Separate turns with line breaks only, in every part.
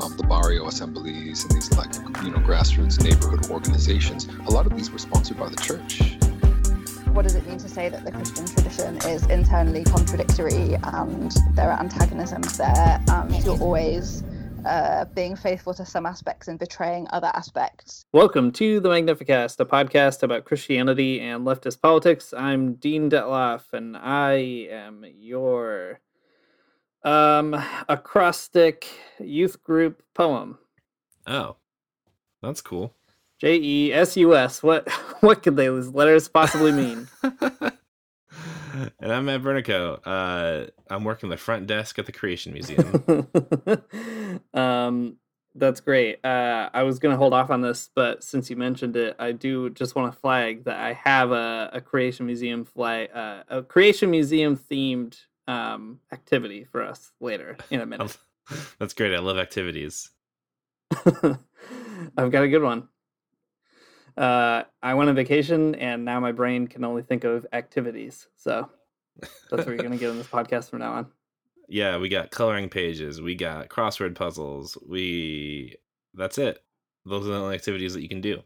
um, the barrio assemblies and these like you know grassroots neighborhood organizations, a lot of these were sponsored by the church.
What does it mean to say that the Christian tradition is internally contradictory and there are antagonisms there and you're always uh, being faithful to some aspects and betraying other aspects.
Welcome to the Magnificast, a podcast about Christianity and leftist politics. I'm Dean Detloff, and I am your um acrostic youth group poem.
Oh, that's cool.
J E S U S. What what could those letters possibly mean?
and I'm Matt Bernico. Uh, I'm working the front desk at the Creation Museum.
um, that's great. Uh, I was gonna hold off on this, but since you mentioned it, I do just want to flag that I have a, a Creation Museum flag, uh, a Creation Museum themed um, activity for us later in a minute.
that's great. I love activities.
I've got a good one. Uh, I went on vacation, and now my brain can only think of activities. So that's what you're going to get on this podcast from now on.
Yeah, we got coloring pages, we got crossword puzzles. We that's it. Those are the only activities that you can do.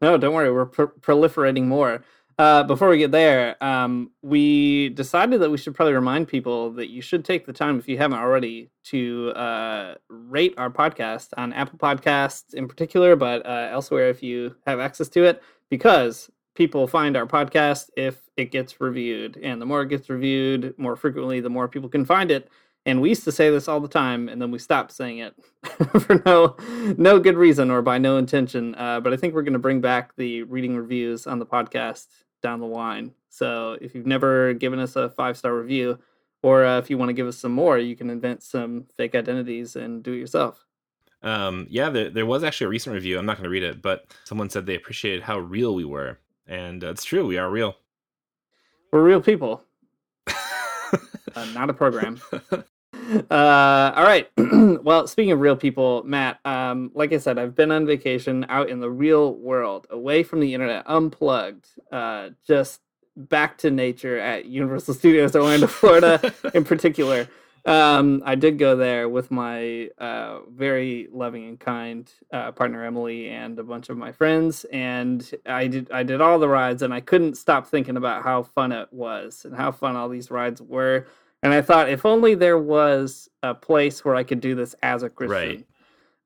no, don't worry. We're pr- proliferating more. Uh, before we get there, um, we decided that we should probably remind people that you should take the time, if you haven't already, to uh, rate our podcast on Apple Podcasts in particular, but uh, elsewhere if you have access to it, because people find our podcast if it gets reviewed. And the more it gets reviewed more frequently, the more people can find it. And we used to say this all the time, and then we stopped saying it for no no good reason or by no intention. Uh, but I think we're going to bring back the reading reviews on the podcast down the line. So if you've never given us a five star review, or uh, if you want to give us some more, you can invent some fake identities and do it yourself.
Um, yeah, there, there was actually a recent review. I'm not going to read it, but someone said they appreciated how real we were, and uh, it's true. We are real.
We're real people, uh, not a program. Uh, all right. well, speaking of real people, Matt, um, like I said, I've been on vacation out in the real world, away from the internet, unplugged, uh, just back to nature at Universal Studios Orlando, Florida, in particular. Um, I did go there with my uh, very loving and kind uh, partner Emily and a bunch of my friends, and I did I did all the rides, and I couldn't stop thinking about how fun it was and how fun all these rides were and I thought, if only there was a place where I could do this as a Christian. Right.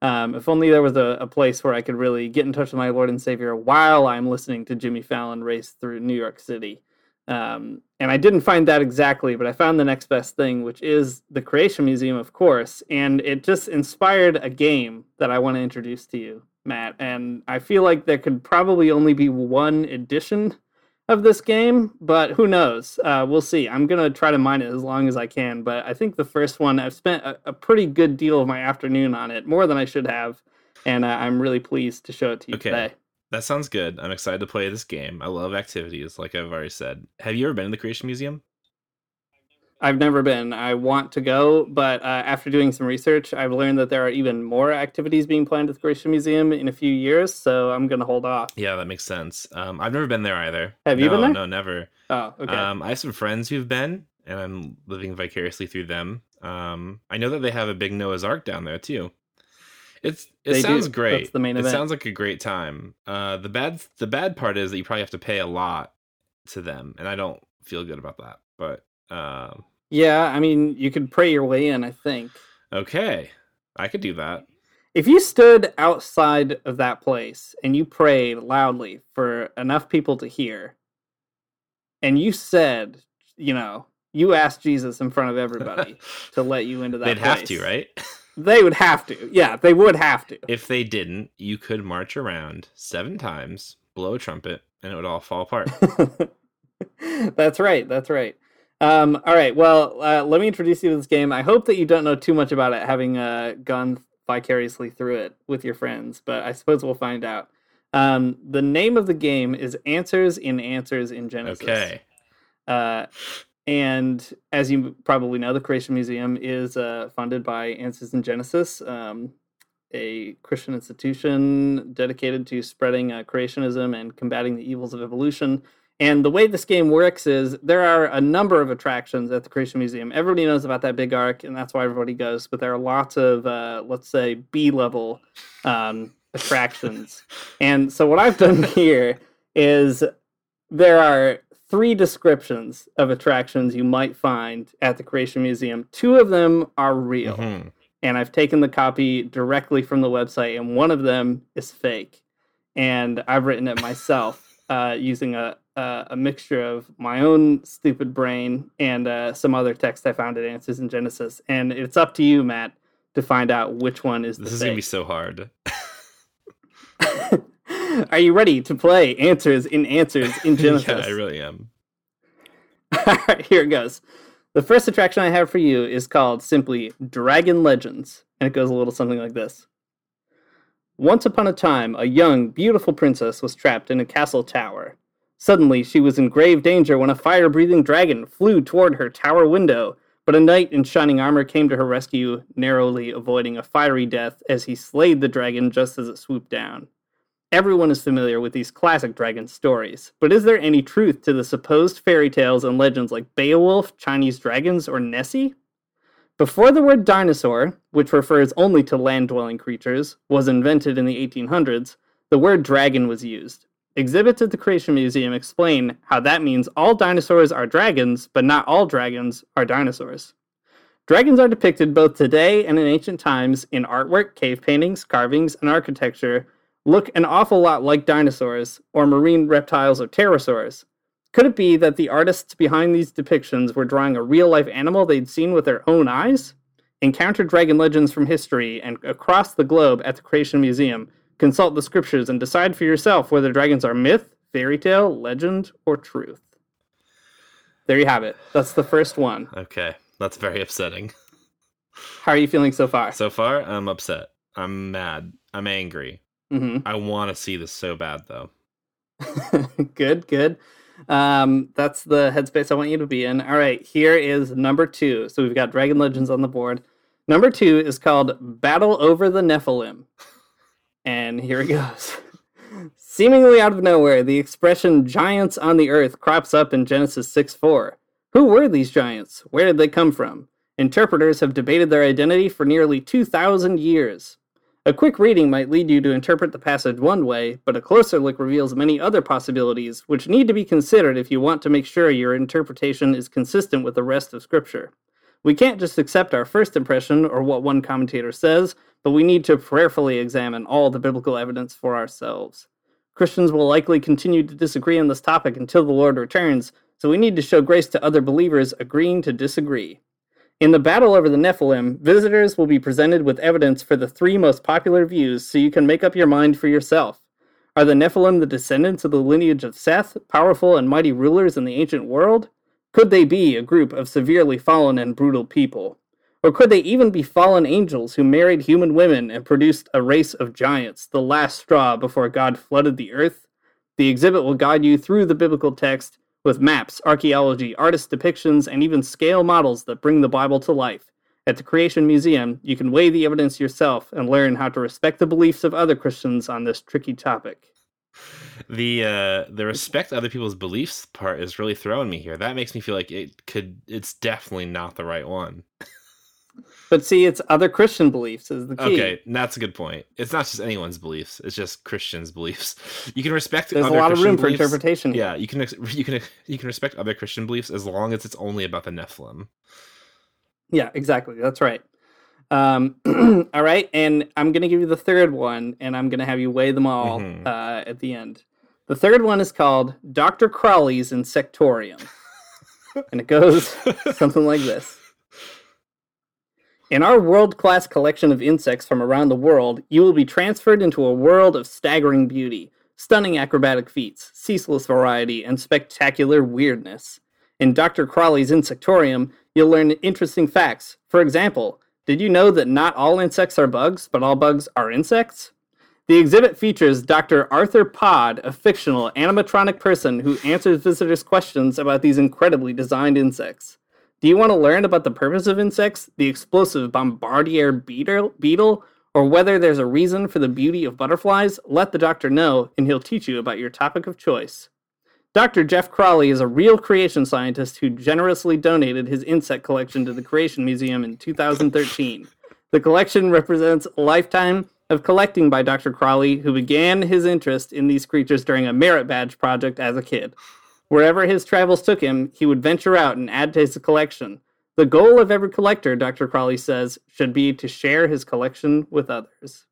Um, if only there was a, a, place where I could really get in touch with my Lord and Savior while I'm listening to Jimmy Fallon race through New York City. Um, and I didn't find that exactly, but I found the next best thing, which is the Creation Museum, of course. And it just inspired a game that I want to introduce to you, Matt. And I feel like there could probably only be one edition of this game, but who knows? Uh, we'll see. I'm gonna try to mine it as long as I can, but I think the first one I've spent a, a pretty good deal of my afternoon on it, more than I should have, and uh, I'm really pleased to show it to you
okay.
today.
That sounds good. I'm excited to play this game. I love activities, like I've already said. Have you ever been to the Creation Museum?
I've never been. I want to go, but uh, after doing some research, I've learned that there are even more activities being planned at the Creation Museum in a few years. So I'm going to hold off.
Yeah, that makes sense. Um, I've never been there either.
Have
no,
you been there?
No, never.
Oh, okay.
Um, I have some friends who've been, and I'm living vicariously through them. Um, I know that they have a big Noah's Ark down there too. It's it
They
sounds
do.
great.
That's the main
it
event.
sounds like a great time. Uh, the bad the bad part is that you probably have to pay a lot to them, and I don't feel good about that. But um,
Yeah, I mean, you could pray your way in. I think.
okay, I could do that.
if you stood outside of that place and you prayed loudly for enough people to hear, and you said, you know, you asked Jesus in front of everybody to let you into that
They'd have to, right?
They would have to. Yeah, they would have to.
If they didn't, you could march around seven times, blow a trumpet, and it would all fall apart.
that's right. That's right. Um, all right. Well, uh, let me introduce you to this game. I hope that you don't know too much about it, having uh, gone vicariously through it with your friends, but I suppose we'll find out. Um, the name of the game is Answers in Answers in Genesis.
Okay.
Uh, and as you probably know, the Creation Museum is uh, funded by Answers in Genesis, um, a Christian institution dedicated to spreading uh, creationism and combating the evils of evolution. And the way this game works is there are a number of attractions at the Creation Museum. Everybody knows about that big ark, and that's why everybody goes. But there are lots of, uh, let's say, B level um, attractions. and so what I've done here is there are three descriptions of attractions you might find at the Creation Museum. Two of them are real,
Mhm.
and I've taken the copy directly from the website, and one of them is fake. And I've written it myself uh, using a, a a mixture of my own stupid brain and uh, some other text I found at Answers in Genesis. And it's up to you, Matt, to find out which one is the
This is
fake.
gonna be so hard.
Are you ready to play Answers in Answers in Genesis?
yeah, I really am.
All right, here it goes. The first attraction I have for you is called simply Dragon Legends, and it goes a little something like this. Once upon a time, a young, beautiful princess was trapped in a castle tower. Suddenly, she was in grave danger when a fire breathing dragon flew toward her tower window, but a knight in shining armor came to her rescue, narrowly avoiding a fiery death as he slayed the dragon just as it swooped down. Everyone is familiar with these classic dragon stories, but is there any truth to the supposed fairy tales and legends like Beowulf, Chinese dragons, or Nessie? Before the word dinosaur, which refers only to land dwelling creatures, was invented in the 1800s, the word dragon was used. Exhibits at the Creation Museum explain how that means all dinosaurs are dragons, but not all dragons are dinosaurs. Dragons are depicted both today and in ancient times in artwork, cave paintings, carvings, and architecture, look an awful lot like dinosaurs, or marine reptiles or pterosaurs. Could it be that the artists behind these depictions were drawing a real life animal they'd seen with their own eyes? Encounter dragon legends from history and across the globe at the Creation Museum. Consult the scriptures and decide for yourself whether dragons are myth, fairy tale, legend, or truth. There you have it. That's the first one.
Okay, that's very upsetting.
How are you feeling so far?
So far, I'm upset. I'm mad. I'm angry.
hmm
I want to see this so bad, though.
good, good. Um, that's the headspace I want you to be in. All right, here is number two. So we've got Dragon Legends on the board. Number two is called Battle Over the Nephilim. And here it goes. Seemingly out of nowhere, the expression giants on the earth crops up in Genesis 6 4. Who were these giants? Where did they come from? Interpreters have debated their identity for nearly 2,000 years. A quick reading might lead you to interpret the passage one way, but a closer look reveals many other possibilities, which need to be considered if you want to make sure your interpretation is consistent with the rest of Scripture. We can't just accept our first impression or what one commentator says, but we need to prayerfully examine all the biblical evidence for ourselves. Christians will likely continue to disagree on this topic until the Lord returns, so we need to show grace to other believers agreeing to disagree. In the battle over the Nephilim, visitors will be presented with evidence for the three most popular views so you can make up your mind for yourself. Are the Nephilim the descendants of the lineage of Seth, powerful and mighty rulers in the ancient world? Could they be a group of severely fallen and brutal people? Or could they even be fallen angels who married human women and produced a race of giants, the last straw before God flooded the earth? The exhibit will guide you through the biblical text with maps, archaeology, artist depictions, and even scale models that bring the Bible to life. At the Creation Museum, you can weigh the evidence yourself and learn how to respect the beliefs of other Christians on this tricky topic.
The uh the respect other people's beliefs part is really throwing me here. That makes me feel like it could it's definitely not the right one.
But see, it's other Christian beliefs is the key.
Okay, that's a good point. It's not just anyone's beliefs; it's just Christians' beliefs. You can respect.
There's a lot of
Christian
room for interpretation.
Yeah, you can you can you can respect other Christian beliefs as long as it's only about the Nephilim.
Yeah, exactly. That's right. Um, all right, and I'm gonna give you the third one, and I'm gonna have you weigh them all
Mhm.
uh, at the end. The third one is called Dr. Crawley's Insectorium, and it goes something like this. In our world class collection of insects from around the world, you will be transferred into a world of staggering beauty, stunning acrobatic feats, ceaseless variety, and spectacular weirdness. In Dr. Crawley's Insectorium, you'll learn interesting facts. For example, did you know that not all insects are bugs, but all bugs are insects? The exhibit features Dr. Arthur Pod, a fictional animatronic person who answers visitors' questions about these incredibly designed insects. Do you want to learn about the purpose of insects, the explosive bombardier beetle, beetle, or whether there's a reason for the beauty of butterflies? Let the doctor know, and he'll teach you about your topic of choice. Dr. Jeff Crawley is a real creation scientist who generously donated his insect collection to the Creation Museum in 2013. The collection represents a lifetime of collecting by Dr. Crawley, who began his interest in these creatures during a merit badge project as a kid. Wherever his travels took him, he would venture out and add to his collection. The goal of every collector, Dr. Crawley says, should be to share his collection with others.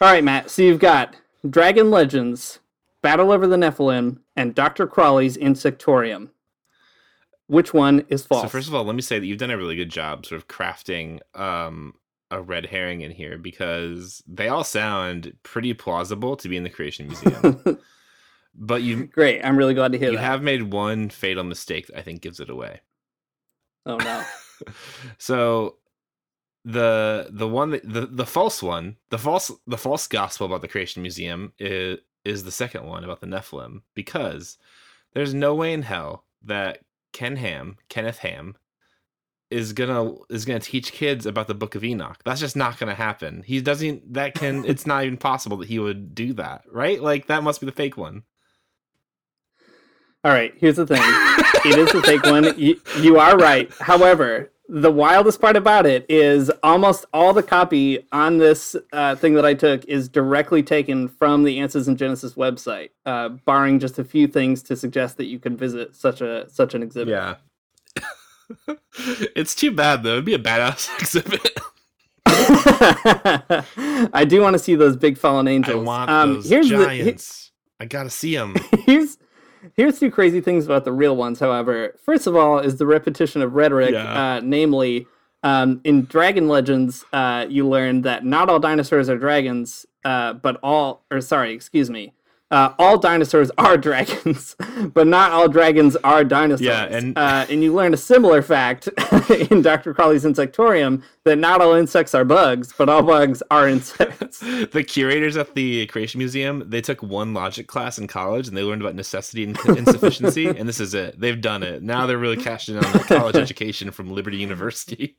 All right, Matt. So you've got Dragon Legends, Battle Over the Nephilim, and Dr. Crawley's Insectorium. Which one is false?
So first of all, let me say that you've done a really good job sort of crafting um, a red herring in here because they all sound pretty plausible to be in the Creation Museum. but you
Great. I'm really glad to hear
you
that.
have made one fatal mistake that I think gives it away.
Oh no.
so the the one that, the the false one, the false the false gospel about the Creation Museum is is the second one about the Nephilim because there's no way in hell that Ken Ham, Kenneth Ham, is gonna is gonna teach kids about the Book of Enoch. That's just not gonna happen. He doesn't. That can. it's not even possible that he would do that, right? Like that must be the fake one.
All right, here's the thing. it is the fake one. You, you are right. However, the wildest part about it is almost all the copy on this uh, thing that I took is directly taken from the Answers in Genesis website, uh, barring just a few things to suggest that you could visit such a such an exhibit.
Yeah. it's too bad though. It'd be a badass exhibit.
I do want to see those big fallen angels.
I want
Um,
those
here's the-
giants. I gotta see them.
here's here's two crazy things about the real ones however first of all is the repetition of rhetoric
Yeah.
uh, namely um, in dragon legends uh, you learn that not all dinosaurs are dragons uh, but all or sorry excuse me uh, all dinosaurs are dragons, but not all dragons are dinosaurs.
Yeah, and-
uh, and you learn a similar fact in Dr. Crawley's Insectorium that not all insects are bugs, but all bugs are insects.
the curators at the Creation Museum, they took one logic class in college and they learned about necessity and insufficiency, and this is it. They've done it. Now they're really cashing in on college education from Liberty University.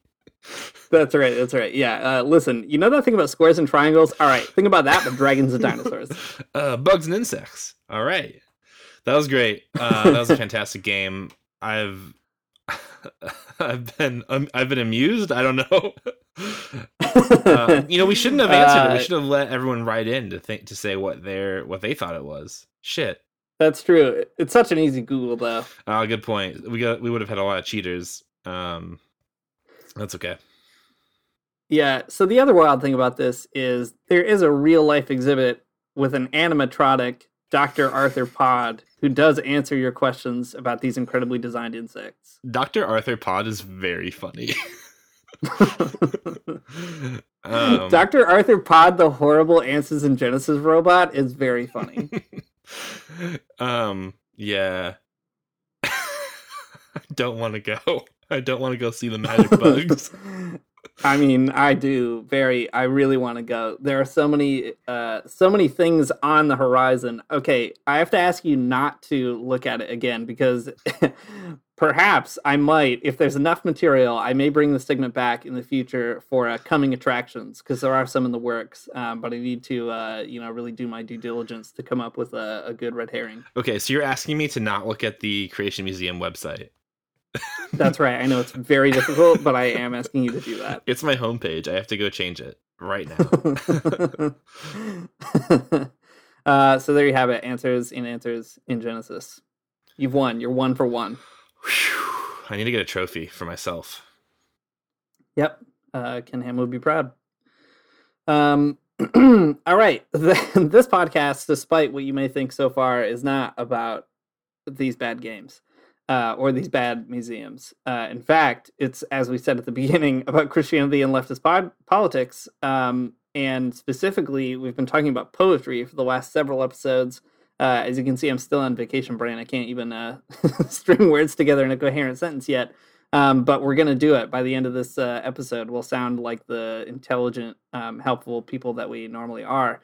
That's right. That's right. Yeah. Uh, listen, you know that thing about squares and triangles? All right. Think about that, but dragons and dinosaurs.
Uh, bugs and insects. All right, that was great. Uh, that was a fantastic game. I've I've been um, I've been amused. I don't know. uh, you know, we shouldn't have answered it. We
Uh,
should have let everyone write in to think to say what their what they thought it was. Shit.
That's true. It's such an easy Google, though.
Uh, good point. We got we would have had a lot of cheaters. Um, that's okay.
Yeah. So the other wild thing about this is there is a real life exhibit with an animatronic Dr. Arthur Pod who does answer your questions about these incredibly designed insects.
Dr. Arthur Pod is very funny. um,
Dr. Arthur Pod, the horrible Answers in Genesis robot, is very funny.
um, yeah. I don't want to go. I don't want to go see the magic bugs.
I mean, I do very. I really want to go. There are so many, uh, so many things on the horizon. Okay, I have to ask you not to look at it again because perhaps I might, if there's enough material, I may bring the segment back in the future for uh, coming attractions because there are some in the works. Um, but I need to, uh, you know, really do my due diligence to come up with a, a good red herring.
okay, so you're asking me to not look at the Creation Museum website.
That's right. I know it's very difficult, but I am asking you to do that.
It's my homepage. I have to go change it right now.
uh, so there you have it. Answers in answers in Genesis. You've won. You're one for one.
I need to get a trophy for myself.
Yep. Uh, Ken Ham would be proud. Um, all right. this podcast, despite what you may think so far, is not about these bad games uh, or these bad museums. Uh, in fact, it's, as we said at the beginning, about Christianity and leftist politics. Um, and specifically, we've been talking about poetry for the last several episodes. Uh, as you can see, I'm still on vacation brain. I can't even uh, string words together in a coherent sentence yet. Um, but we're going to do it by the end of this uh, episode. We'll sound like the intelligent, um, helpful people that we normally are.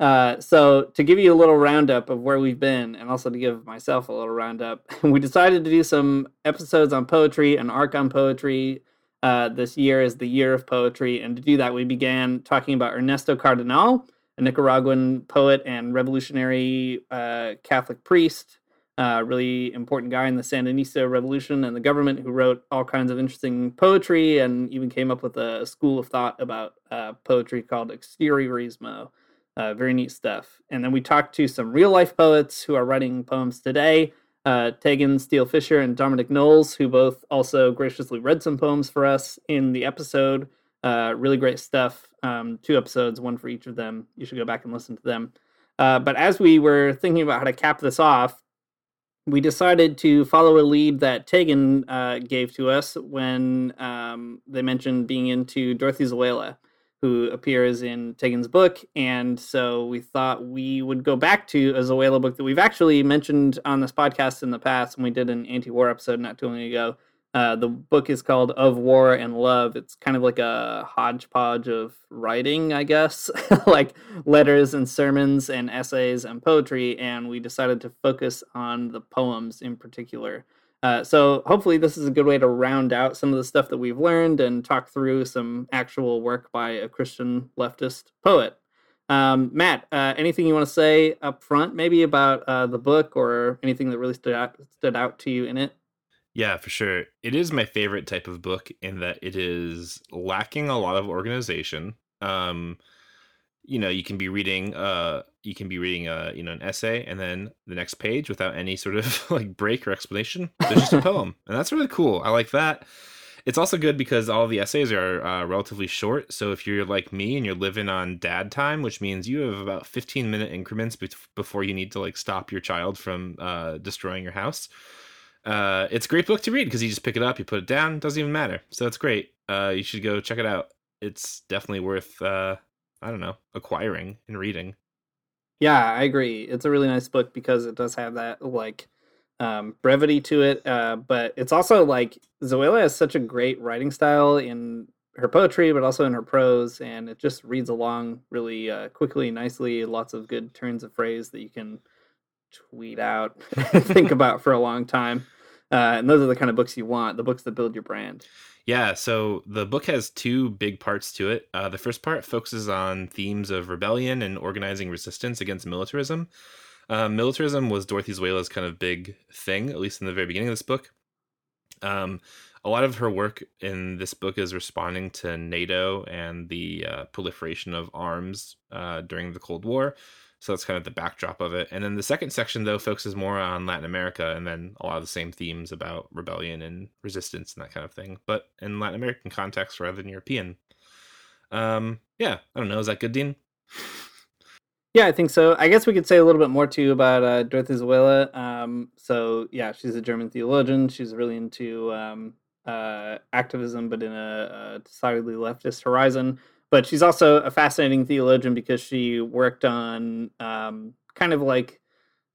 Uh, so, to give you a little roundup of where we've been, and also to give myself a little roundup, we decided to do some episodes on poetry, an arc on poetry. Uh, this year is the year of poetry, and to do that, we began talking about Ernesto Cardenal, a Nicaraguan poet and revolutionary uh, Catholic priest uh, really important guy in the Sandinista revolution and the government who wrote all kinds of interesting poetry and even came up with a school of thought about uh, poetry called exteriorismo. Uh, very neat stuff. And then we talked to some real life poets who are writing poems today. Uh, Tegan Steele Fisher and Dominic Knowles, who both also graciously read some poems for us in the episode. Uh, really great stuff. Um, two episodes, one for each of them. You should go back and listen to them. Uh, but as we were thinking about how to cap this off, we decided to follow a lead that Tegan uh, gave to us when um, they mentioned being into Dorothee Sölle, who appears in Tegan's book. And so we thought we would go back to a Sölle book that we've actually mentioned on this podcast in the past when we did an anti war episode not too long ago. Uh, the book is called Of War and Love. It's kind of like a hodgepodge of writing, I guess, like letters and sermons and essays and poetry. And we decided to focus on the poems in particular. Uh, so hopefully, this is a good way to round out some of the stuff that we've learned and talk through some actual work by a Christian leftist poet. Um, Matt, uh, anything you want to say up front, maybe about uh, the book or anything that really stood out stood out to you in it?
Yeah, for sure. It is my favorite type of book in that it is lacking a lot of organization. Um, you know, you can be reading uh you can be reading uh, you know, an essay and then the next page without any sort of like break or explanation. There's just a poem. And that's really cool. I like that. It's also good because all the essays are uh, relatively short. So if you're like me and you're living on dad time, which means you have about 15 minute increments be- before you need to like stop your child from uh, destroying your house, uh, it's a great book to read because you just pick it up, you put it down, doesn't even matter. So it's great. Uh, you should go check it out. It's definitely worth, uh, I don't know, acquiring and reading.
Yeah, I agree. It's a really nice book because it does have that like um, brevity to it, uh, but it's also like Sölle has such a great writing style in her poetry, but also in her prose, and it just reads along really uh, quickly, nicely. Lots of good turns of phrase that you can tweet out, think about for a long time. Uh, and those are the kind of books you want, the books that build your brand.
Yeah, so the book has two big parts to it. Uh, the first part focuses on themes of rebellion and organizing resistance against militarism. Uh, militarism was Dorothee Sölle's kind of big thing, at least in the very beginning of this book. Um, a lot of her work in this book is responding to NATO and the uh, proliferation of arms uh, during the Cold War. So that's kind of the backdrop of it. And then the second section, though, focuses more on Latin America and then a lot of the same themes about rebellion and resistance and that kind of thing, but in Latin American context rather than European. Um, yeah, I don't know. Is that good, Dean?
Yeah, I think so. I guess we could say a little bit more too about uh, Dorothee Sölle. Um, so yeah, she's a German theologian. She's really into um, uh, activism, but in a, a decidedly leftist horizon but she's also a fascinating theologian because she worked on um, kind of like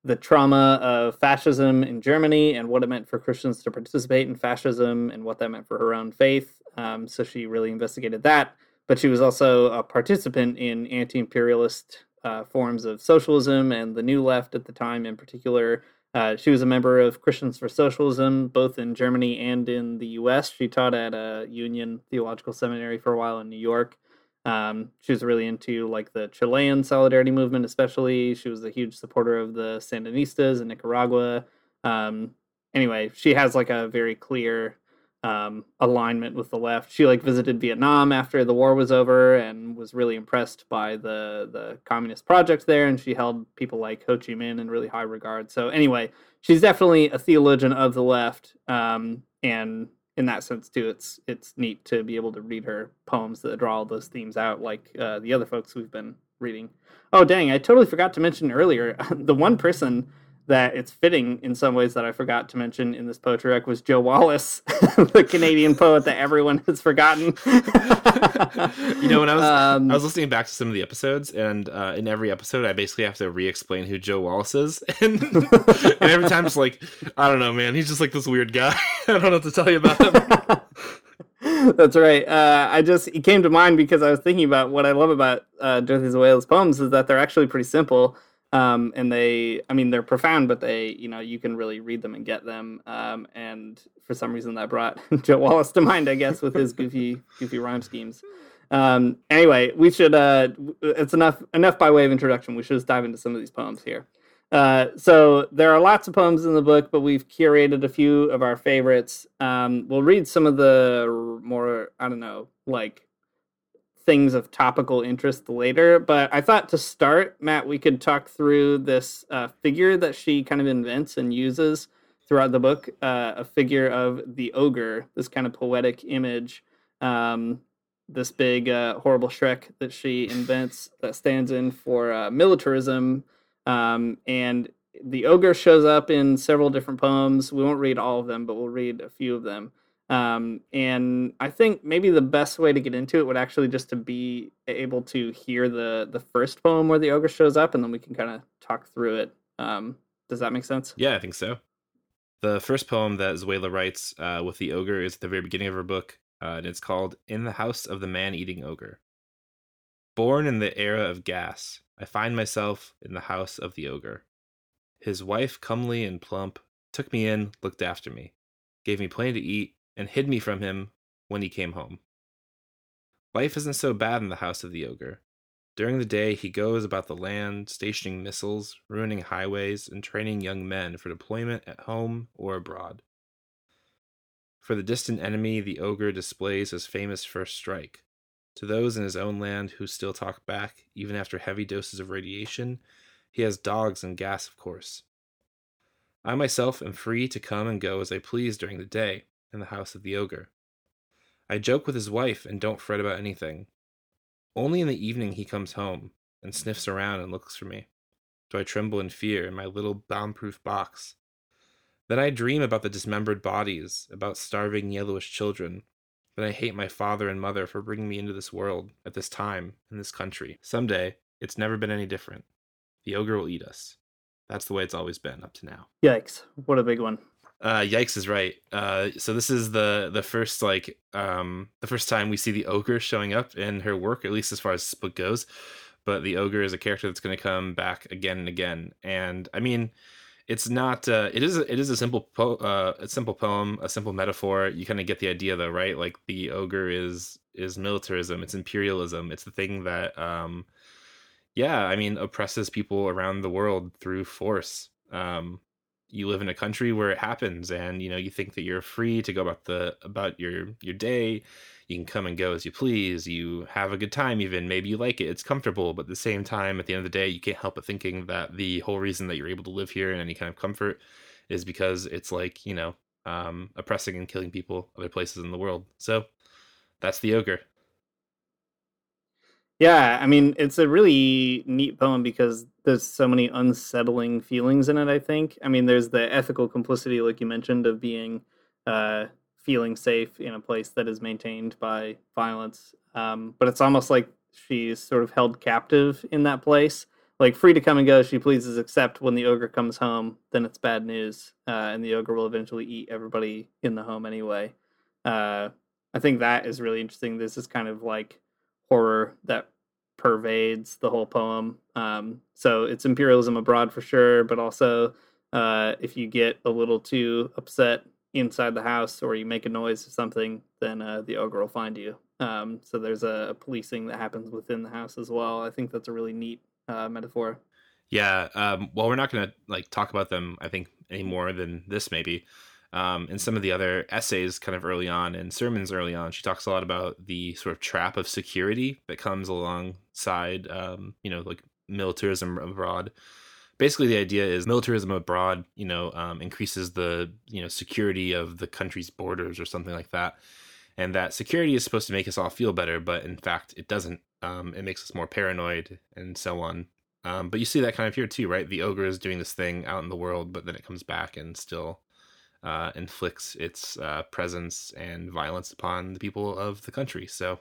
the trauma of fascism in Germany and what it meant for Christians to participate in fascism and what that meant for her own faith. Um, so she really investigated that. But she was also a participant in anti imperialist uh, forms of socialism and the New Left at the time in particular. Uh, she was a member of Christians for Socialism, both in Germany and in the US. She taught at a Union Theological Seminary for a while in New York. Um, she was really into like the Chilean solidarity movement, especially. She was a huge supporter of the Sandinistas in Nicaragua. Um, anyway, she has like a very clear um, alignment with the left. She like visited Vietnam after the war was over and was really impressed by the the communist project there. And she held people like Ho Chi Minh in really high regard. So anyway, she's definitely a theologian of the left. Um, and in that sense too, it's it's neat to be able to read her poems that draw all those themes out, like uh, the other folks we've been reading. Oh dang, I totally forgot to mention earlier the one person that it's fitting in some ways that I forgot to mention in this poetry rec was Joe Wallace, the Canadian poet that everyone has forgotten.
you know, when I was
Um,
I was listening back to some of the episodes, and uh, in every episode, I basically have to re-explain who Joe Wallace is, and, and every time it's like, I don't know, man, he's just like this weird guy. I don't know what to tell you about him.
That's right. Uh, I just it came to mind because I was thinking about what I love about uh, Dorothee Sölle's poems is that they're actually pretty simple, um, and they, I mean, they're profound, but they, you know, you can really read them and get them. Um, and for some reason, that brought Joe Wallace to mind, I guess, with his goofy, goofy rhyme schemes. Um, anyway, we should. Uh, it's enough enough by way of introduction. We should just dive into some of these poems here. Uh, so there are lots of poems in the book, but we've curated a few of our favorites. Um, we'll read some of the more, I don't know, like things of topical interest later. But I thought to start, Matt, we could talk through this uh, figure that she kind of invents and uses throughout the book uh, a figure of the ogre, this kind of poetic image. Um, this big, uh, horrible Shrek that she invents that stands in for uh, militarism. Um, and the ogre shows up in several different poems. We won't read all of them, but we'll read a few of them. Um, and I think maybe the best way to get into it would actually just to be able to hear the the first poem where the ogre shows up, and then we can kind of talk through it. Um, does that make sense?
Yeah, I think so. The first poem that Sölle writes uh, with the ogre is at the very beginning of her book, uh, and it's called "In the House of the Man-Eating Ogre." Born in the era of gas, I find myself in the house of the ogre. His wife, comely and plump, took me in, looked after me, gave me plenty to eat, and hid me from him when he came home. Life isn't so bad in the house of the ogre. During the day, he goes about the land, stationing missiles, ruining highways, and training young men for deployment at home or abroad. For the distant enemy, the ogre displays his famous first strike. To those in his own land who still talk back, even after heavy doses of radiation, he has dogs and gas, of course. I myself am free to come and go as I please during the day in the house of the ogre. I joke with his wife and don't fret about anything. Only in the evening he comes home and sniffs around and looks for me. Do I tremble in fear in my little bomb-proof box? Then I dream about the dismembered bodies, about starving yellowish children. Then I hate my father and mother for bringing me into this world, at this time, in this country. Someday, it's never been any different. The ogre will eat us. That's the way it's always been up to now.
Yikes! What a big one.
Uh, yikes is right. Uh, so this is the the first like um the first time we see the ogre showing up in her work, at least as far as this book goes. But the ogre is a character that's going to come back again and again. And I mean, it's not. Uh, it is. A, it is a simple po- uh, a simple poem, a simple metaphor. You kind of get the idea, though, right? Like the ogre is is militarism. It's imperialism. It's the thing that, um, yeah, I mean, oppresses people around the world through force. Um, you live in a country where it happens and you know you think that you're free to go about the about your your day. You can come and go as you please. You have a good time even. Maybe you like it. It's comfortable. But at the same time at the end of the day you can't help but thinking that the whole reason that you're able to live here in any kind of comfort is because it's like you know um oppressing and killing people other places in the world. So that's the ogre
Yeah, I mean, it's a really neat poem because there's so many unsettling feelings in it, I think. I mean, there's the ethical complicity, like you mentioned, of being uh, feeling safe in a place that is maintained by violence. Um, but it's almost like she's sort of held captive in that place, like free to come and go she pleases, except when the ogre comes home, then it's bad news. Uh, and the ogre will eventually eat everybody in the home anyway. Uh, I think that is really interesting. This is kind of like horror that pervades the whole poem. Um, so it's imperialism abroad for sure, but also uh, if you get a little too upset inside the house or you make a noise or something, then uh, the ogre will find you. Um, so there's a, a policing that happens within the house as well. I think that's a really neat uh, metaphor.
Yeah. Um, well, we're not going to like talk about them. I think any more than this, maybe. Um, in some of the other essays, kind of early on, and sermons early on, she talks a lot about the sort of trap of security that comes alongside, um, you know, like militarism abroad. basically the idea is militarism abroad, you know, um, increases the you know security of the country's borders or something like that, and that security is supposed to make us all feel better, but in fact it doesn't. Um, it makes us more paranoid and so on. Um, but you see that kind of here too, right? The ogre is doing this thing out in the world, but then it comes back and still uh, inflicts its uh, presence and violence upon the people of the country. So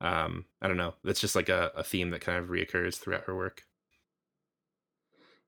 um, I don't know. That's just like a, a theme that kind of reoccurs throughout her work.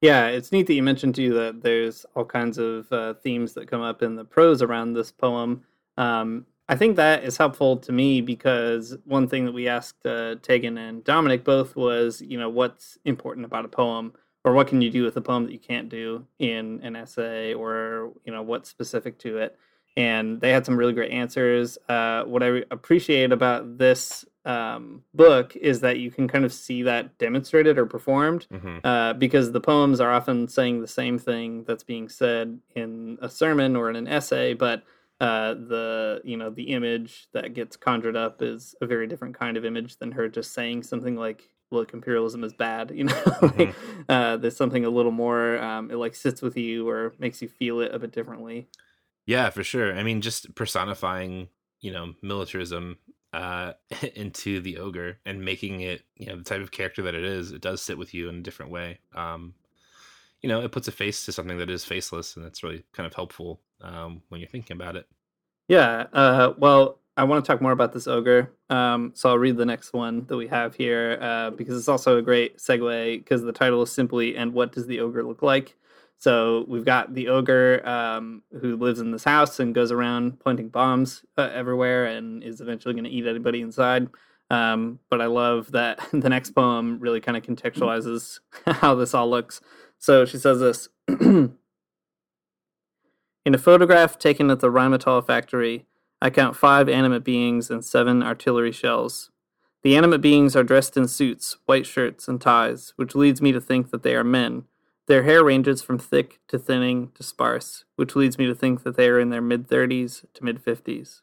Yeah, it's neat that you mentioned too that there's all kinds of uh, themes that come up in the prose around this poem. Um, I think that is helpful to me because one thing that we asked uh, Tegan and Dominic both was, you know, what's important about a poem, or what can you do with a poem that you can't do in an essay, or you know, what's specific to it. And they had some really great answers. Uh, what I appreciate about this um, book is that you can kind of see that demonstrated or performed
Mm-hmm.
uh, because the poems are often saying the same thing that's being said in a sermon or in an essay, but uh, the you know the image that gets conjured up is a very different kind of image than her just saying something like look imperialism is bad you know like, uh, there's something a little more um, it like sits with you or makes you feel it a bit differently
Yeah, for sure. I mean, just personifying, you know, militarism uh, into the ogre and making it, you know, the type of character that it is, it does sit with you in a different way. Um, you know, it puts a face to something that is faceless, and it's really kind of helpful um, when you're thinking about it.
Yeah. Uh, well, I want to talk more about this ogre. Um, so I'll read the next one that we have here uh, because it's also a great segue because the title is simply "And What Does the Ogre Look Like?" So we've got the ogre um, who lives in this house and goes around pointing bombs uh, everywhere and is eventually going to eat anybody inside. Um, but I love that the next poem really kind of contextualizes how this all looks. So she says this. In a photograph taken at the Rheinmetall factory, I count five animate beings and seven artillery shells. The animate beings are dressed in suits, white shirts, and ties, which leads me to think that they are men. Their hair ranges from thick to thinning to sparse, which leads me to think that they are in their mid 30s to mid 50s.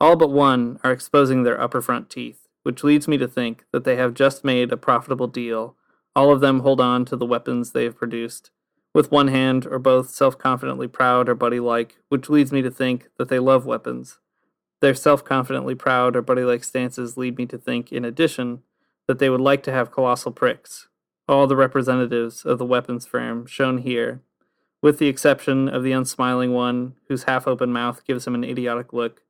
All but one are exposing their upper front teeth, which leads me to think that they have just made a profitable deal. All of them hold on to the weapons they have produced, with one hand or both self confidently proud or buddy like, which leads me to think that they love weapons. Their self confidently proud or buddy like stances lead me to think, in addition, that they would like to have colossal pricks. All the representatives of the weapons firm shown here, with the exception of the unsmiling one whose half open mouth gives him an idiotic look,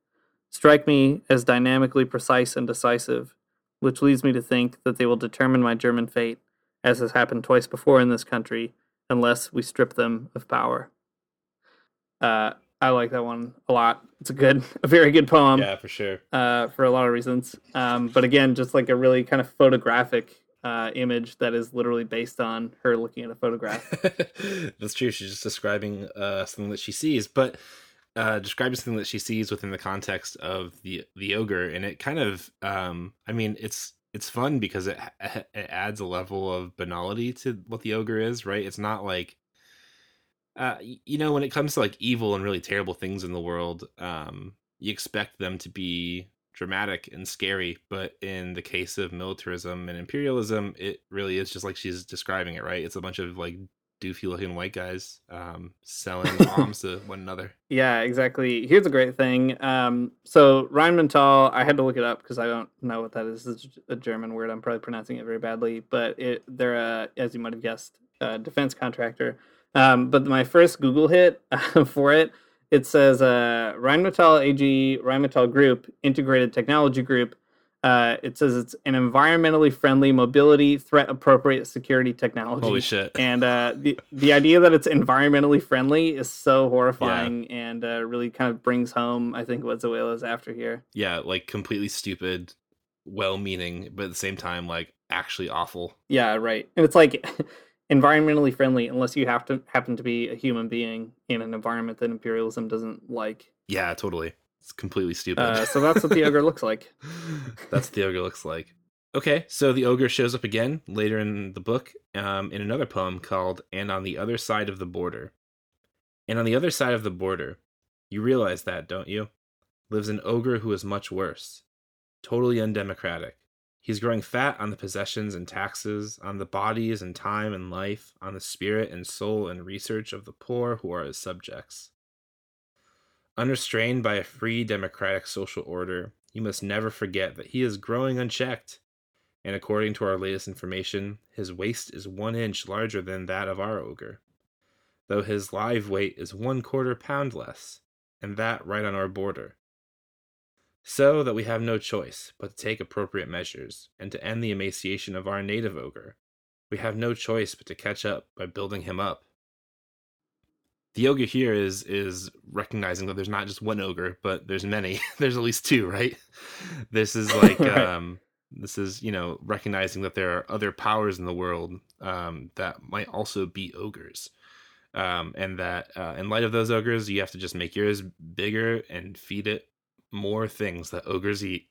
strike me as dynamically precise and decisive, which leads me to think that they will determine my German fate, as has happened twice before in this country, unless we strip them of power. Uh, I like that one a lot. It's a good, a very good poem.
yeah, for sure.
Uh, for a lot of reasons. Um, but again, just like a really kind of photographic uh, image that is literally based on her looking at a photograph.
That's true. She's just describing uh, something that she sees, but uh, describing something that she sees within the context of the the ogre, and it kind of, um, I mean, it's it's fun because it it adds a level of banality to what the ogre is. Right? It's not like, uh, you know, when it comes to like evil and really terrible things in the world, um, you expect them to be dramatic and scary but in the case of militarism and imperialism it really is just like she's describing it right it's a bunch of like doofy looking white guys um selling bombs to one another
Yeah, exactly. Here's a great thing. Um, so Rheinmetall, I had to look it up because I don't know what that is. It's a German word. I'm probably pronouncing it very badly, but it they're a, as you might have guessed, a defense contractor. Um, but my first Google hit for it, it says uh, Rheinmetall AG Rheinmetall Group Integrated Technology Group. Uh, it says it's an environmentally friendly mobility threat appropriate security technology.
holy shit
And uh, the the idea that it's environmentally friendly is so horrifying and uh, really kind of brings home, I think, what Sölle's after here.
yeah like completely stupid well meaning but at the same time like actually awful
Yeah, right. And it's like environmentally friendly unless you have to happen to be a human being in an environment that imperialism doesn't like.
yeah totally it's completely stupid
Uh, so that's what the ogre looks like.
That's what the ogre looks like. Okay, so the ogre shows up again later in the book um, in another poem called And on the Other Side of the Border. And on the other side of the border, you realize that, don't you? Lives an ogre who is much worse. Totally undemocratic. He's growing fat on the possessions and taxes, on the bodies and time and life, on the spirit and soul and research of the poor who are his subjects. Unrestrained by a free democratic social order, he must never forget that he is growing unchecked. And according to our latest information, his waist is one inch larger than that of our ogre, though his live weight is one quarter pound less, and that right on our border. So that we have no choice but to take appropriate measures, and to end the emaciation of our native ogre. We have no choice but to catch up by building him up. The ogre here is is recognizing that there's not just one ogre, but there's many. there's at least two, right? This is like
Right.
um this is, you know, recognizing that there are other powers in the world um that might also be ogres. Um and that uh, in light of those ogres, you have to just make yours bigger and feed it more things that ogres eat.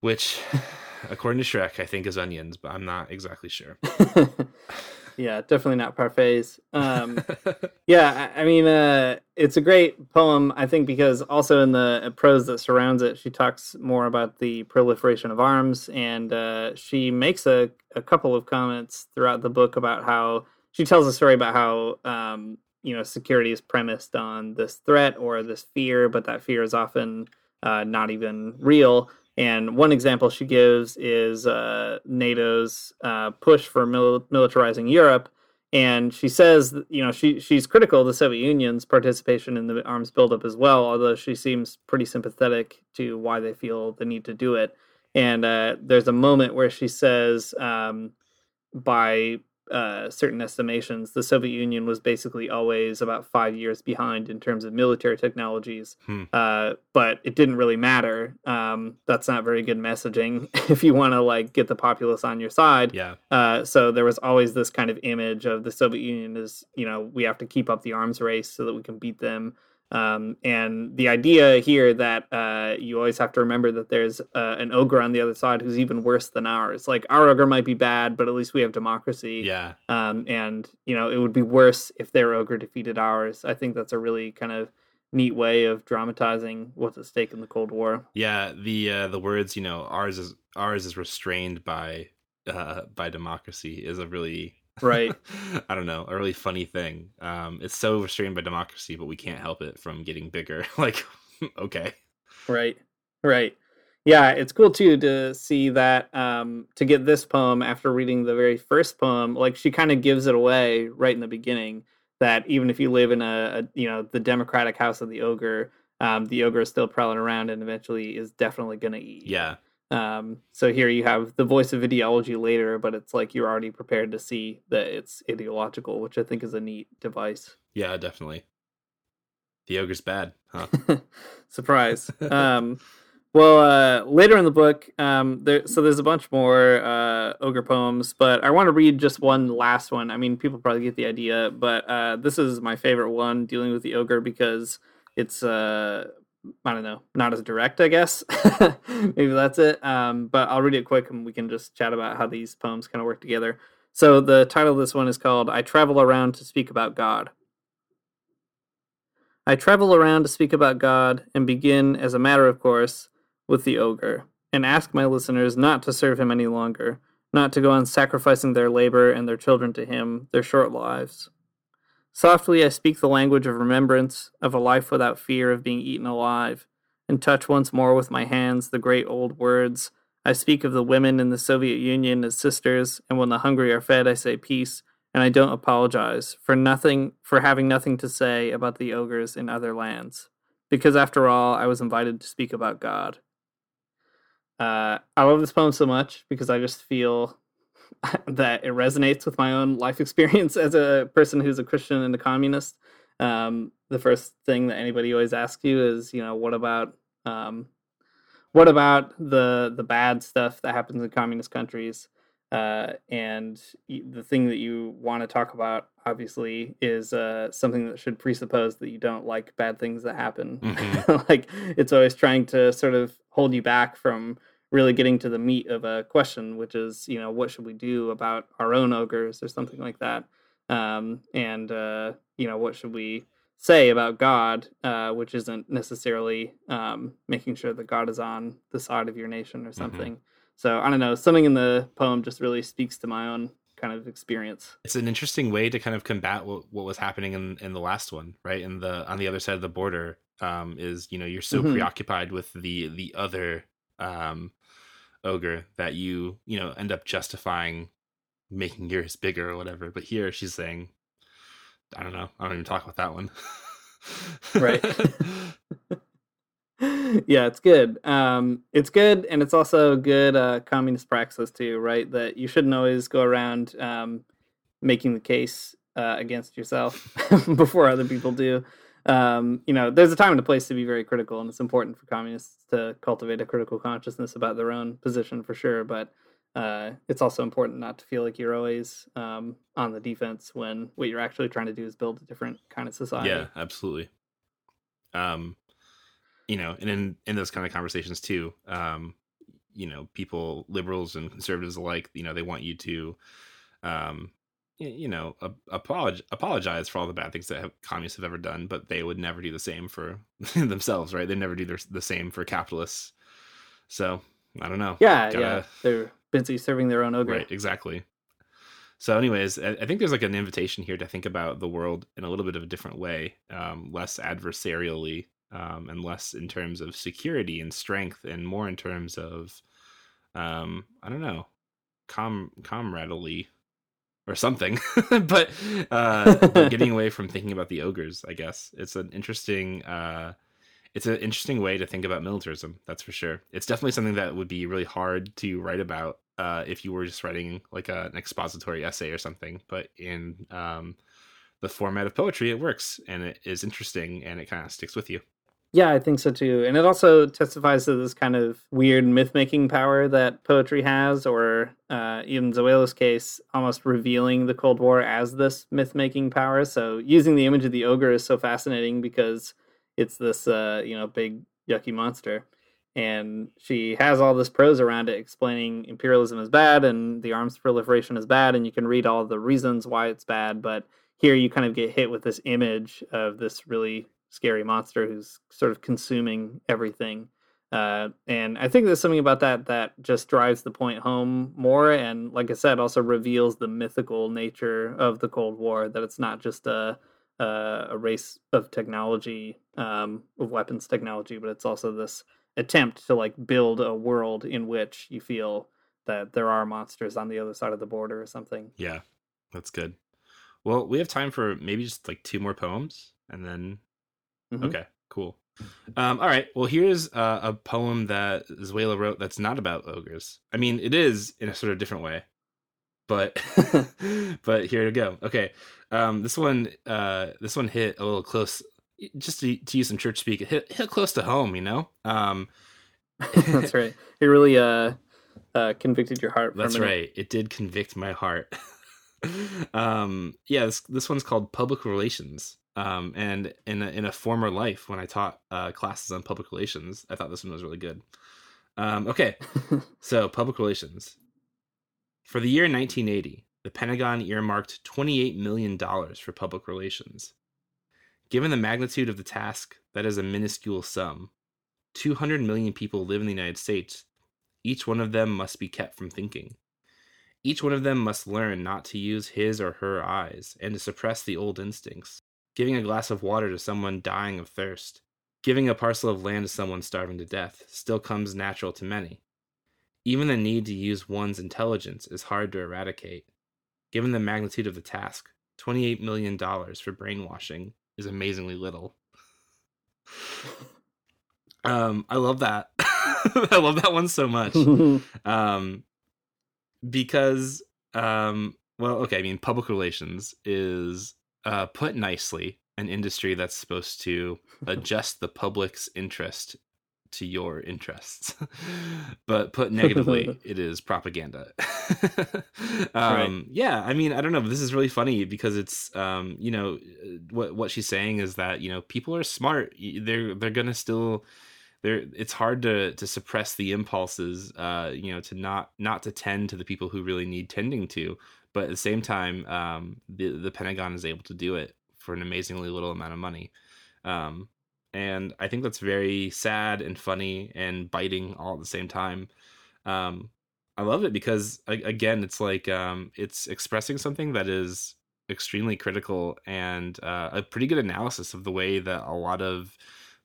Which according to Shrek, I think is onions, but I'm not exactly sure.
yeah, definitely not parfaits. Um, yeah, I, I mean, uh, it's a great poem, I think, because also in the prose that surrounds it, she talks more about the proliferation of arms, and uh, she makes a, a couple of comments throughout the book about how she tells a story about how um, you know security is premised on this threat or this fear, but that fear is often uh, not even real. And one example she gives is uh, NATO's uh, push for mil- militarizing Europe. And she says, you know, she she's critical of the Soviet Union's participation in the arms buildup as well, although she seems pretty sympathetic to why they feel the need to do it. And uh, there's a moment where she says, um, by uh, certain estimations, the Soviet Union was basically always about five years behind in terms of military technologies.
Hmm.
Uh, but it didn't really matter. Um, that's not very good messaging if you want to like get the populace on your side.
Yeah.
Uh, so there was always this kind of image of the Soviet Union as you know we have to keep up the arms race so that we can beat them. Um, and the idea here that uh, you always have to remember that there's uh, an ogre on the other side who's even worse than ours. Like our ogre might be bad, but at least we have democracy.
Yeah.
Um, and you know it would be worse if their ogre defeated ours. I think that's a really kind of neat way of dramatizing what's at stake in the Cold War.
Yeah, the uh, the words, you know, ours is ours is restrained by uh by democracy is a really
Right.
I don't know, a really funny thing. Um it's so restrained by democracy, but we can't help it from getting bigger. like okay.
Right. Right. Yeah, it's cool too to see that um to get this poem after reading the very first poem, like she kind of gives it away right in the beginning that even if you live in a, a you know, the democratic house of the ogre, um the ogre is still prowling around and eventually is definitely going to eat.
Yeah.
Um so here you have the voice of ideology later, but it's like you're already prepared to see that it's ideological, which I think is a neat device.
Yeah, definitely. The ogre's bad, huh?
Surprise. um, well, uh, later in the book, um, there so there's a bunch more uh, ogre poems, but I want to read just one last one. I mean, people probably get the idea, but uh, this is my favorite one dealing with the ogre because it's uh, I don't know, not as direct, I guess. Maybe that's it. Um, but I'll read it quick and we can just chat about how these poems kind of work together. So the title of this one is called "I Travel Around to Speak About God." I travel around to speak about God and begin, as a matter of course, with the ogre, and ask my listeners not to serve him any longer, not to go on sacrificing their labor and their children to him, their short lives. Softly I speak the language of remembrance, of a life without fear of being eaten alive, and touch once more with my hands the great old words. I speak of the women in the Soviet Union as sisters, and when the hungry are fed, I say peace, and I don't apologize for nothing for having nothing to say about the ogres in other lands, because after all, I was invited to speak about God. Uh, I love this poem so much because I just feel that it resonates with my own life experience as a person who's a Christian and a communist. Um, the first thing that anybody always asks you is, you know, what about um, what about the the bad stuff that happens in communist countries? Uh, and the thing that you want to talk about, obviously, is uh, something that should presuppose that you don't like bad things that happen.
Mhm.
like it's always trying to sort of hold you back from really getting to the meat of a question, which is, you know, what should we do about our own ogres or something like that? Um, and uh, you know, what should we say about God, uh, which isn't necessarily um, making sure that God is on the side of your nation or something. So I don't know, something in the poem just really speaks to my own kind of experience.
It's an interesting way to kind of combat what, what was happening in, in the last one, right? In the on the other side of the border, um, is you know you're so
Mhm.
preoccupied with the the other um, ogre that you you know end up justifying making yours bigger or whatever. But here she's saying, I don't know, I don't even talk about that one.
Right. yeah, it's good. Um, it's good, and it's also good uh, communist praxis too, right? That you shouldn't always go around um, making the case uh, against yourself before other people do. Um, you know, there's a time and a place to be very critical, and it's important for communists to cultivate a critical consciousness about their own position for sure. But uh, it's also important not to feel like you're always um, on the defense when what you're actually trying to do is build a different kind of society.
Yeah, absolutely. Um, you know, and in in those kind of conversations too, um, you know, people, liberals and conservatives alike, you know, they want you to, um, you know, a- apolog- apologize for all the bad things that have, communists have ever done, but they would never do the same for themselves, right? They never do their, the same for capitalists. So I don't know.
Yeah, yeah.
Gotta-
They're busy serving their own ogre.
Right, exactly. So, anyways, I I think there's like an invitation here to think about the world in a little bit of a different way, um, less adversarially, um, and less in terms of security and strength, and more in terms of, um, I don't know, com comradely or something. but uh, but getting away from thinking about the ogres, I guess it's an interesting. Uh, it's an interesting way to think about militarism that's for sure it's definitely something that would be really hard to write about uh, if you were just writing like a, an expository essay or something but in um, the format of poetry it works and it is interesting and it kind of sticks with you
Yeah, I think so too. And it also testifies to this kind of weird myth making power that poetry has, or uh, in Sölle's case, almost revealing the Cold War as this myth making power. So using the image of the ogre is so fascinating because it's this, uh, you know, big yucky monster. And she has all this prose around it explaining imperialism is bad and the arms proliferation is bad, and you can read all the reasons why it's bad. But here you kind of get hit with this image of this really scary monster who's sort of consuming everything. Uh, and I think there's something about that that just drives the point home more. And like I said, also reveals the mythical nature of the Cold War, that it's not just a, a, a race of technology, um, of weapons technology, but it's also this attempt to like build a world in which you feel that there are monsters on the other side of the border or something.
yeah that's good well we have time for maybe just like two more poems and then
Mhm.
Okay, cool. Um, all right. Well, here's uh, a poem that Sölle wrote that's not about ogres. I mean, it is in a sort of different way, but but here to go. Okay, um, this one uh, this one hit a little close. Just to, to use some church speak, it hit hit close to home. You know. Um,
That's right. It really uh, uh, convicted your heart.
That's right. It did convict my heart. um, yeah, this this one's called public relations. Um, and in a, in a former life, when I taught uh, classes on public relations, I thought this one was really good. Um, okay, so public relations. For the year 1980, the Pentagon earmarked 28 million dollars for public relations. Given the magnitude of the task, that is a minuscule sum. 200 million people live in the United States. Each one of them must be kept from thinking. Each one of them must learn not to use his or her eyes and to suppress the old instincts. Giving a glass of water to someone dying of thirst, giving a parcel of land to someone starving to death, still comes natural to many. Even the need to use one's intelligence is hard to eradicate. Given the magnitude of the task, $28 million for brainwashing is amazingly little. Um, I love that. I love that one so much. Um, because, um, well, okay, I mean, public relations is, uh, put nicely, an industry that's supposed to adjust the public's interest to your interests. but put negatively, it is propaganda. um, Yeah, I mean, I don't know. But this is really funny because it's, um, you know, what what she's saying is that you know people are smart. They're they're gonna still. They're, it's hard to to suppress the impulses, uh, you know, to not not to tend to the people who really need tending to, but at the same time, um, the the Pentagon is able to do it for an amazingly little amount of money. Um, and I think that's very sad and funny and biting all at the same time. Um, I love it because again, it's like um, it's expressing something that is extremely critical and uh, a pretty good analysis of the way that a lot of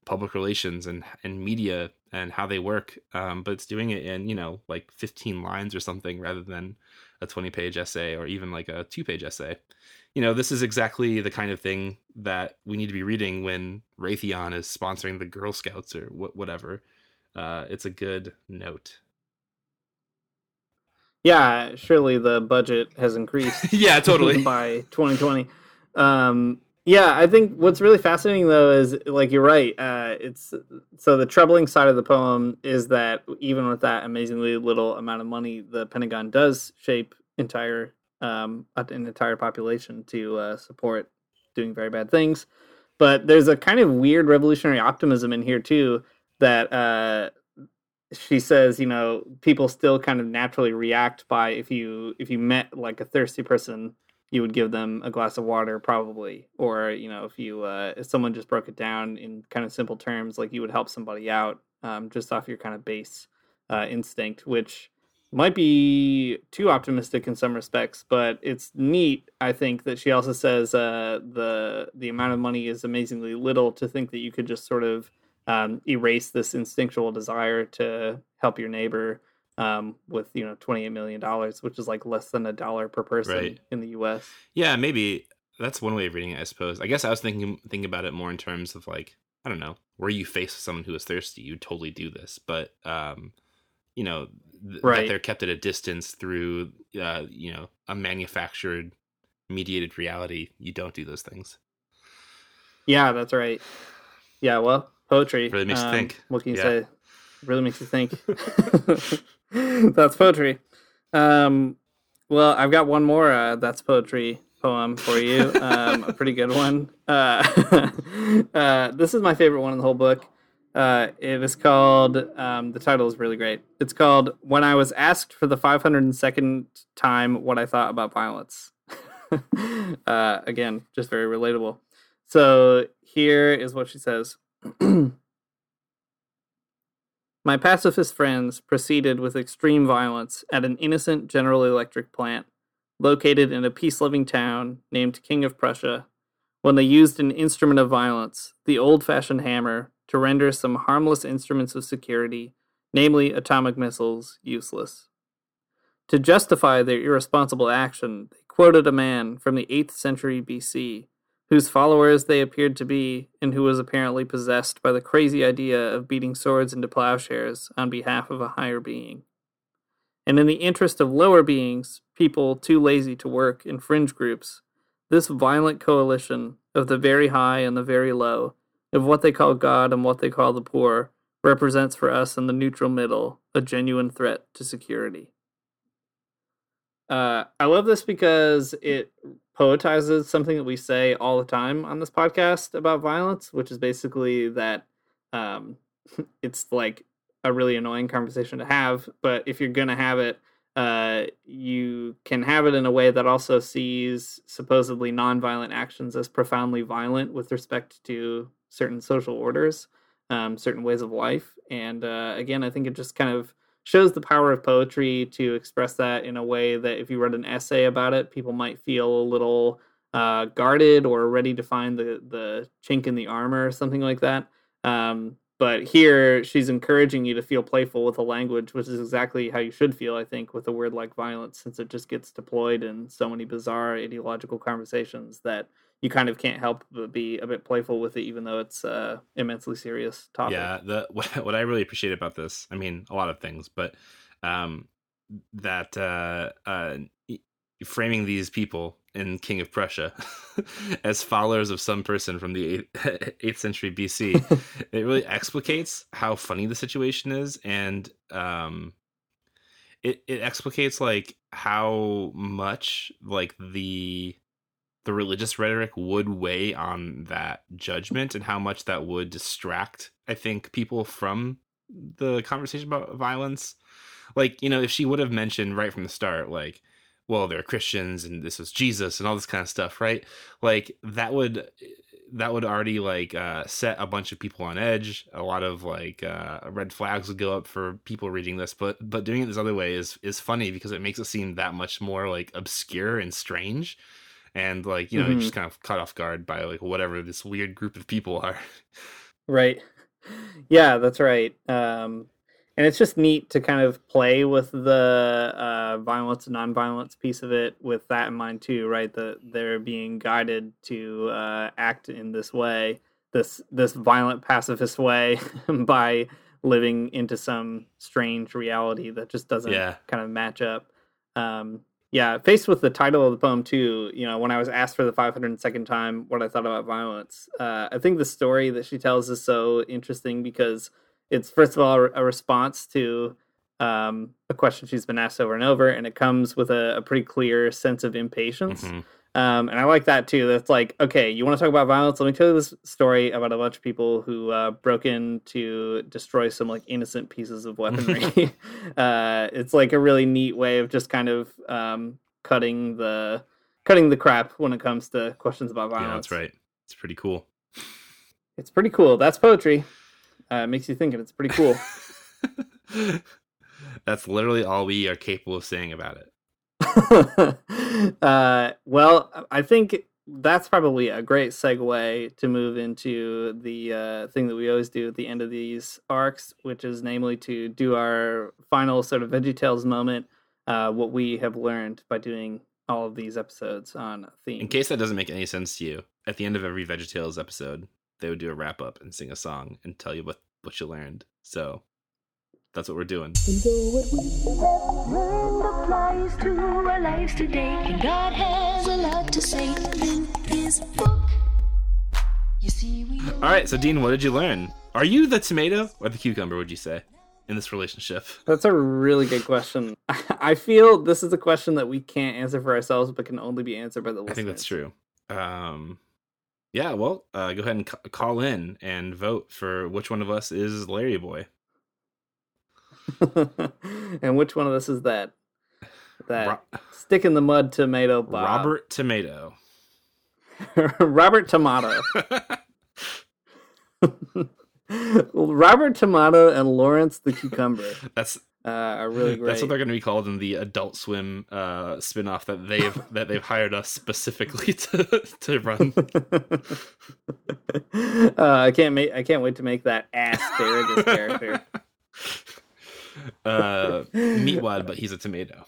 public relations and and media and how they work. Um, but it's doing it in you know like 15 lines or something rather than a 20 page essay or even like a two page essay. You know, this is exactly the kind of thing that we need to be reading when Raytheon is sponsoring the Girl Scouts or wh- whatever. Uh, it's a good note.
Yeah, surely the budget has increased.
yeah, totally.
by 2020. Um, yeah, I think what's really fascinating though is like you're right. Uh, it's so the troubling side of the poem is that even with that amazingly little amount of money, the Pentagon does shape entire um, an entire population to uh, support doing very bad things. But there's a kind of weird revolutionary optimism in here too that uh, she says, you know, people still kind of naturally react by if you if you met like a thirsty person you would give them a glass of water probably or you know if you uh, if someone just broke it down in kind of simple terms like you would help somebody out um, just off your kind of base uh, instinct which might be too optimistic in some respects but it's neat i think that she also says uh, the the amount of money is amazingly little to think that you could just sort of um, erase this instinctual desire to help your neighbor um, with you know twenty eight million dollars, which is like less than a dollar per person
Right.
in the U.S.
Yeah, maybe that's one way of reading it. I suppose. I guess I was thinking thinking about it more in terms of like I don't know, where you face someone who is thirsty, you'd totally do this. But um, you know, th- that
Right.
they're kept at a distance through uh, you know, a manufactured mediated reality. You don't do those things.
Yeah, that's right. Yeah, well, poetry
Really makes you
um,
think.
What can you
Yeah.
say? Really makes you think. that's poetry. Um, well, I've got one more. Uh, that's poetry poem for you. Um, a pretty good one. Uh, uh, this is my favorite one in the whole book. Uh, it is called. Um, the title is really great. It's called "When I Was Asked for the 502nd Time What I Thought About Violence." uh, again, just very relatable. So here is what she says. My pacifist friends proceeded with extreme violence at an innocent General Electric plant located in a peace loving town named King of Prussia when they used an instrument of violence, the old fashioned hammer, to render some harmless instruments of security, namely atomic missiles, useless. To justify their irresponsible action, they quoted a man from the 8th century BC whose followers they appeared to be, and who was apparently possessed by the crazy idea of beating swords into plowshares on behalf of a higher being. And in the interest of lower beings, people too lazy to work in fringe groups, this violent coalition of the very high and the very low, of what they call God and what they call the poor, represents for us in the neutral middle a genuine threat to security. Uh, I love this because it poetizes something that we say all the time on this podcast about violence, which is basically that um, it's like a really annoying conversation to have. But if you're going to have it, uh, you can have it in a way that also sees supposedly nonviolent actions as profoundly violent with respect to certain social orders, um, certain ways of life. And uh, again, I think it just kind of shows the power of poetry to express that in a way that if you read an essay about it, people might feel a little uh, guarded or ready to find the the chink in the armor or something like that. Um, but here, she's encouraging you to feel playful with the language, which is exactly how you should feel, I think, with a word like violence, since it just gets deployed in so many bizarre ideological conversations that you kind of can't help but be a bit playful with it, even though it's uh, immensely serious topic.
Yeah, the what, what I really appreciate about this, I mean, a lot of things, but um, that uh, uh, framing these people in King of Prussia as followers of some person from the eighth, eighth century BC, it really explicates how funny the situation is, and um, it it explicates like how much like the the religious rhetoric would weigh on that judgment and how much that would distract i think people from the conversation about violence. Like you know if she would have mentioned right from the start like well they're christians and this was jesus and all this kind of stuff right? Like that would that would already like uh, set a bunch of people on edge. A lot of like uh, red flags would go up for people reading this, but but doing it this other way is is funny because it makes it seem that much more like obscure and strange, and like you know
Mhm.
just kind of caught off guard by like whatever this weird group of people are.
Right. Yeah, that's right. Um, and it's just neat to kind of play with the uh, violence and non-violence piece of it with that in mind too, right? That they're being guided to uh, act in this way, this this violent pacifist way, by living into some strange reality that just doesn't
Yeah.
kind of match up. Um, yeah, faced with the title of the poem too, you know, when I was asked for the 502nd time what I thought about violence, uh, I think the story that she tells is so interesting because it's first of all a response to um, a question she's been asked over and over, and it comes with a, a pretty clear sense of impatience.
Mhm.
Um, and I like that too. That's like, okay, you want to talk about violence? Let me tell you this story about a bunch of people who uh, broke in to destroy some like innocent pieces of weaponry. uh, it's like a really neat way of just kind of um, cutting the cutting the crap when it comes to questions about violence.
Yeah, that's right. It's pretty cool.
It's pretty cool. That's poetry. Uh, it makes you think, and it's pretty cool.
That's literally all we are capable of saying about it.
uh, well, I think that's probably a great segue to move into the uh, thing that we always do at the end of these arcs, which is namely to do our final sort of VeggieTales moment, uh, what we have learned by doing all of these episodes on theme.
In case that doesn't make any sense to you, at the end of every VeggieTales episode, they would do a wrap up and sing a song and tell you what what you learned. So that's what we're doing.
Applies to our lives today, and God has a lot to say in His book. You see, we
All right, so Dean, what did you learn? Are you the tomato or the cucumber? Would you say in this relationship?
That's a really good question. I feel this is a question that we can't answer for ourselves, but can only be answered by the listeners.
I think that's true. Um, yeah, well, uh, go ahead and ca- call in and vote for which one of us is Larry Boy.
and which one of us is that? That
Ro-
stick in the mud tomato Bob.
Robert Tomato.
Robert Tomato. Robert Tomato and Lawrence the Cucumber
That's
uh, are really great.
That's what they're going to be called in the Adult Swim uh, spin-off that they've that they've hired us specifically to to run.
uh, I can't make. I can't wait to make that asparagus character.
Uh, meatwad, but he's a tomato.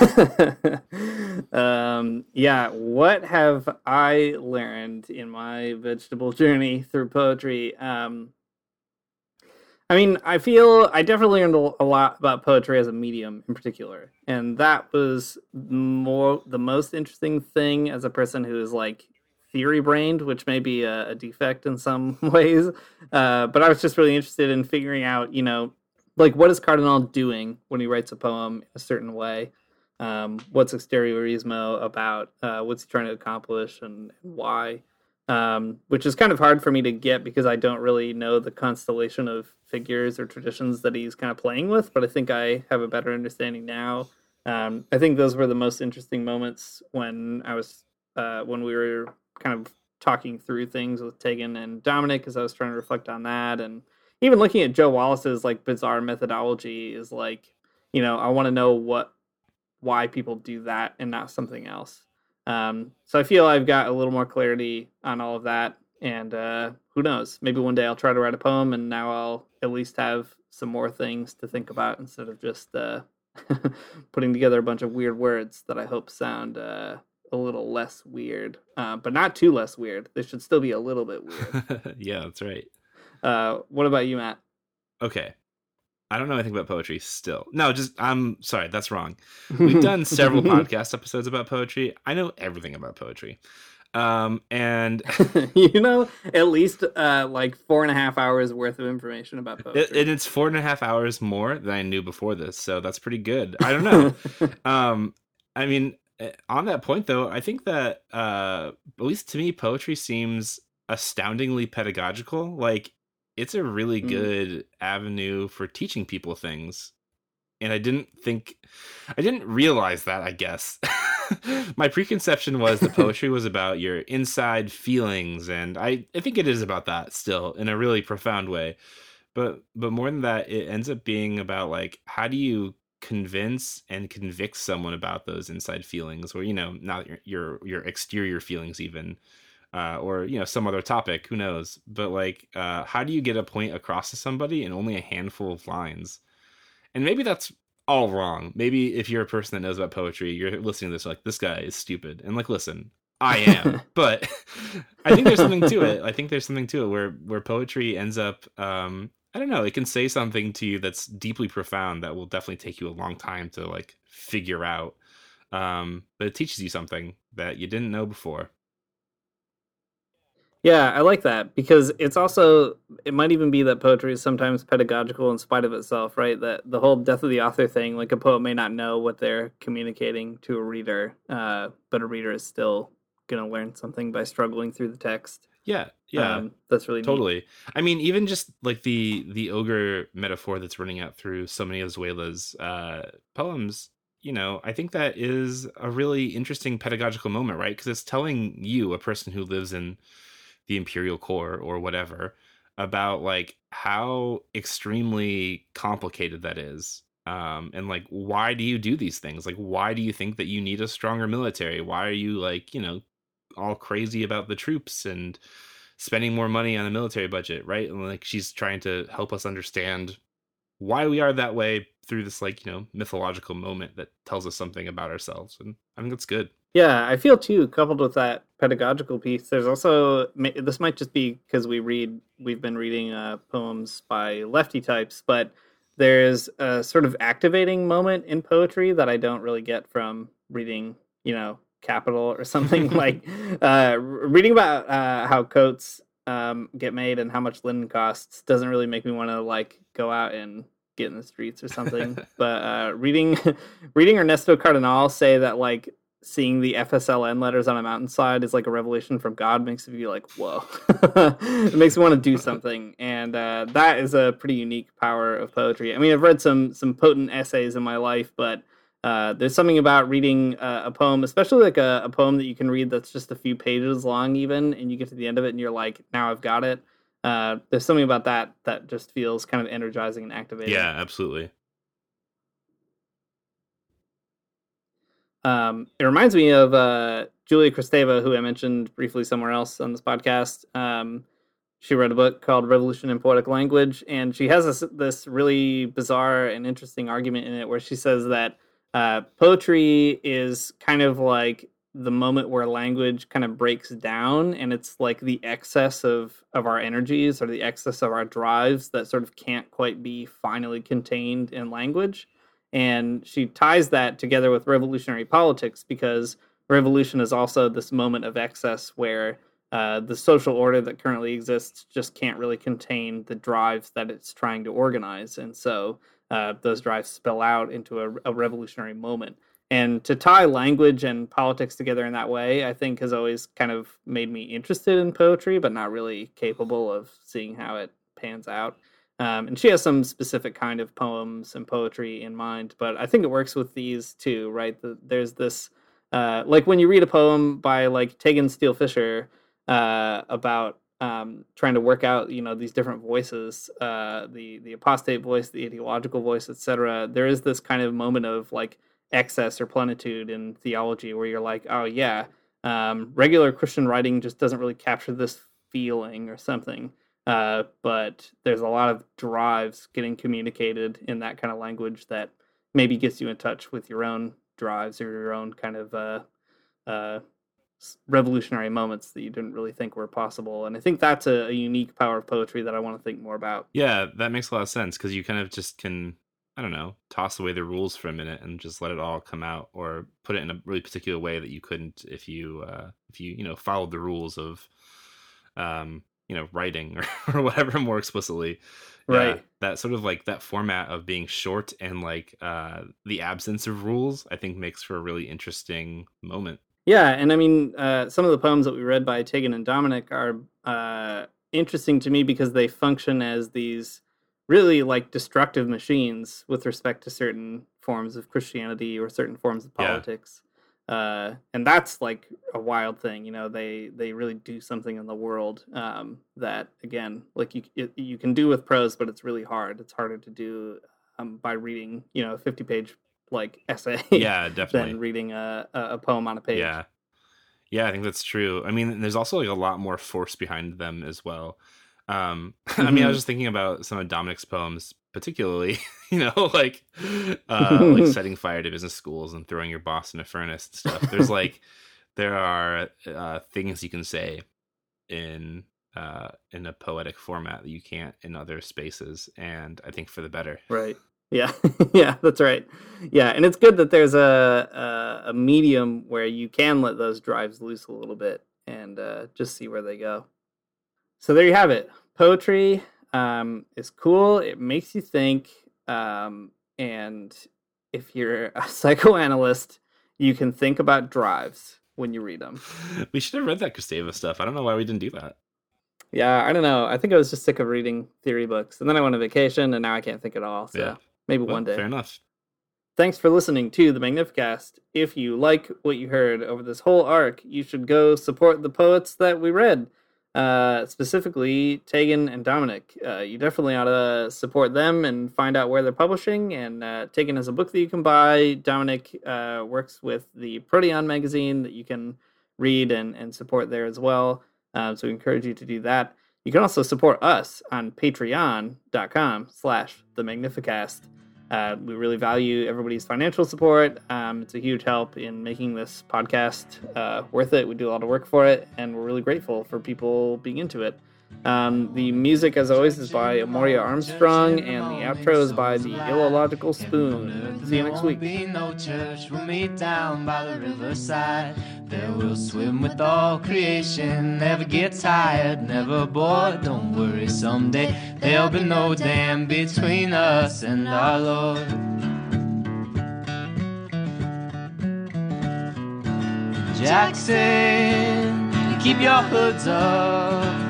um, yeah, what have I learned in my vegetable journey through poetry? Um, I mean, I feel I definitely learned a lot about poetry as a medium in particular, and that was more the most interesting thing as a person who is like theory brained, which may be a, a defect in some ways. Uh, but I was just really interested in figuring out, you know, like what is Cardenal doing when he writes a poem a certain way? Um, what's exteriorismo about? Uh, what's he trying to accomplish and, why? Um, which is kind of hard for me to get because I don't really know the constellation of figures or traditions that he's kind of playing with. But I think I have a better understanding now. Um, I think those were the most interesting moments when I was uh, when we were kind of talking through things with Tegan and Dominic as I was trying to reflect on that and even looking at Joe Wallace's like bizarre methodology is like, you know, I want to know what why people do that and not something else. Um, so I feel I've got a little more clarity on all of that, and uh, who knows? Maybe one day I'll try to write a poem, and now I'll at least have some more things to think about instead of just uh, putting together a bunch of weird words that I hope sound uh, a little less weird, uh, but not too less weird. They should still be a little bit weird.
yeah, that's right.
Uh, what about you, Matt?
Okay. I don't know anything about poetry still. No, just I'm sorry, that's wrong. We've done several podcast episodes about poetry. I know everything about poetry. Um and
you know at least uh, like four and a half hours worth of information about poetry.
it, and it's four and a half hours more than I knew before this, so that's pretty good. I don't know. um I mean eh, on that point though, I think that uh at least to me poetry seems astoundingly pedagogical. Like it's a really
Mm.
good avenue for teaching people things. And I didn't think I didn't realize that, I guess. my preconception was the poetry was about your inside feelings, and I, I think it is about that still in a really profound way. But but more than that, it ends up being about like how do you convince and convict someone about those inside feelings, or you know, not your your, your exterior feelings even. Uh, or you know some other topic who knows but like uh, how do you get a point across to somebody in only a handful of lines and maybe that's all wrong. Maybe if you're a person that knows about poetry, you're listening to this like this guy is stupid. And like listen, I am. but I think there's something to it. I think there's something to it where where poetry ends up um I don't know, it can say something to you that's deeply profound that will definitely take you a long time to like figure out. Um but it teaches you something that you didn't know before.
Yeah, I like that because it's also it might even be that poetry is sometimes pedagogical in spite of itself, right? That the whole death of the author thing, like a poet may not know what they're communicating to a reader, uh, but a reader is still gonna learn something by struggling through the text.
Yeah, yeah,
Um, that's really neat.
totally. I mean, even just like the the ogre metaphor that's running out through so many of Sölle's uh, poems. You know, I think that is a really interesting pedagogical moment, right? Because it's telling you, a person who lives in the imperial core or whatever, about like how extremely complicated that is. Um, and like, why do you do these things? Like, why do you think that you need a stronger military? Why are you like, you know, all crazy about the troops and spending more money on the military budget, right? And like she's trying to help us understand why we are that way through this like, you know, mythological moment that tells us something about ourselves. And I think that's good.
Yeah, I feel too, coupled with that pedagogical piece, there's also, this might just be because we read, we've been reading uh, poems by lefty types, but there's a sort of activating moment in poetry that I don't really get from reading, you know, Capital or something like uh, reading about uh, how coats um, get made and how much linen costs doesn't really make me want to like go out and get in the streets or something. but uh, reading reading Ernesto Cardenal say that like seeing the FSLN letters on a mountainside is like a revelation from God makes me like whoa. it makes me want to do something, and uh, that is a pretty unique power of poetry. I mean, I've read some some potent essays in my life, but uh, there's something about reading uh, a poem, especially like a, a poem that you can read that's just a few pages long, even, and you get to the end of it and you're like, now I've got it. Uh, there's something about that that just feels kind of energizing and activating.
Yeah, absolutely.
Um, it reminds me of uh, Julia Kristeva, who I mentioned briefly somewhere else on this podcast. Um, she wrote a book called Revolution in Poetic Language, and she has this, this really bizarre and interesting argument in it where she says that uh, poetry is kind of like the moment where language kind of breaks down, and it's like the excess of of our energies or the excess of our drives that sort of can't quite be finally contained in language and she ties that together with revolutionary politics because revolution is also this moment of excess where uh, the social order that currently exists just can't really contain the drives that it's trying to organize. And so uh, those drives spill out into a, a revolutionary moment. And to tie language and politics together in that way i think has always kind of made me interested in poetry but not really capable of seeing how it pans out um, and she has some specific kind of poems and poetry in mind, but I think it works with these too, right? The, there's this, uh, like when you read a poem by like Tegan Steele Fisher uh, about um, trying to work out, you know, these different voices, uh, the the apostate voice, the ideological voice, etc. There is this kind of moment of like excess or plenitude in theology where you're like, oh yeah, um, regular Christian writing just doesn't really capture this feeling or something. Uh, but there's a lot of drives getting communicated in that kind of language that maybe gets you in touch with your own drives or your own kind of uh, uh, revolutionary moments that you didn't really think were possible. And I think that's a, a unique power of poetry that I want to think more about.
Yeah, that makes a lot of sense because you kind of just can, I don't know, toss away the rules for a minute and just let it all come out, or put it in a really particular way that you couldn't if you, uh, if you, you know, followed the rules of, um, you know, writing or, or whatever more explicitly. Yeah,
Right.
that sort of like that format of being short and like uh, the absence of rules, I think makes for a really interesting moment.
Yeah, and I mean, uh, some of the poems that we read by Tegan and Dominic are uh, interesting to me because they function as these really like destructive machines with respect to certain forms of Christianity or certain forms of
Yeah.
politics. Uh, and that's like a wild thing. You know, they they really do something in the world um, that again, like you it, you can do with prose, but it's really hard. It's harder to do um, by reading, you know, a fifty page like essay.
Yeah, definitely.
than reading a, a poem on a page.
Yeah. Yeah, I think that's true. I mean, there's also like a lot more force behind them as well. Um, I mean, I was
Mhm.
just thinking about some of Dominic's poems, particularly, you know, like uh, like setting fire to business schools and throwing your boss in a furnace and stuff. There's like there are uh, things you can say in uh, in a poetic format that you can't in other spaces, and I think for the better.
Right. Yeah. yeah, that's right. Yeah, and it's good that there's a, a a medium where you can let those drives loose a little bit and uh, just see where they go. So there you have it. Poetry um, is cool. It makes you think, um, and if you're a psychoanalyst, you can think about drives when you read them.
We should have read that Gustavo stuff. I don't know why we didn't do that.
Yeah, I don't know. I think I was just sick of reading theory books, and then I went on vacation, and now I can't think at all. So
Yeah.
maybe
Well,
one day.
Fair enough.
Thanks for listening to the Magnificast. If you like what you heard over this whole arc, you should go support the poets that we read, uh, specifically Tegan and Dominic. Uh, you definitely ought to support them and find out where they're publishing. And uh, Tegan has a book that you can buy. Dominic uh, works with the Protean magazine that you can read and, and support there as well. Um, so we encourage you to do that. You can also support us on patreon.com slash the Magnificast. Uh, we really value everybody's financial support. Um, it's a huge help in making this podcast uh, worth it. We do a lot of work for it, and we're really grateful for people being into it. Um, the music, as always, is by Amaryah Armstrong, and the outro is by the Illogical Spoon. See you next week.
no church. We'll meet down by the riverside. There we'll swim with all creation. Never get tired, never bored. Don't worry, someday there'll be no dam between us and our Lord. Jackson, keep your hoods up.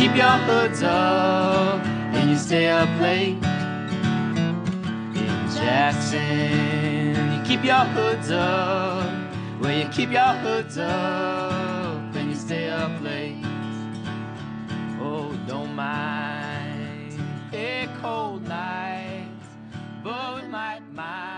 Keep your hoods up and you stay up late. In Jackson, you keep your hoods up. Well, you keep your hoods up and you stay up late. Oh, don't mind a cold night, but might mind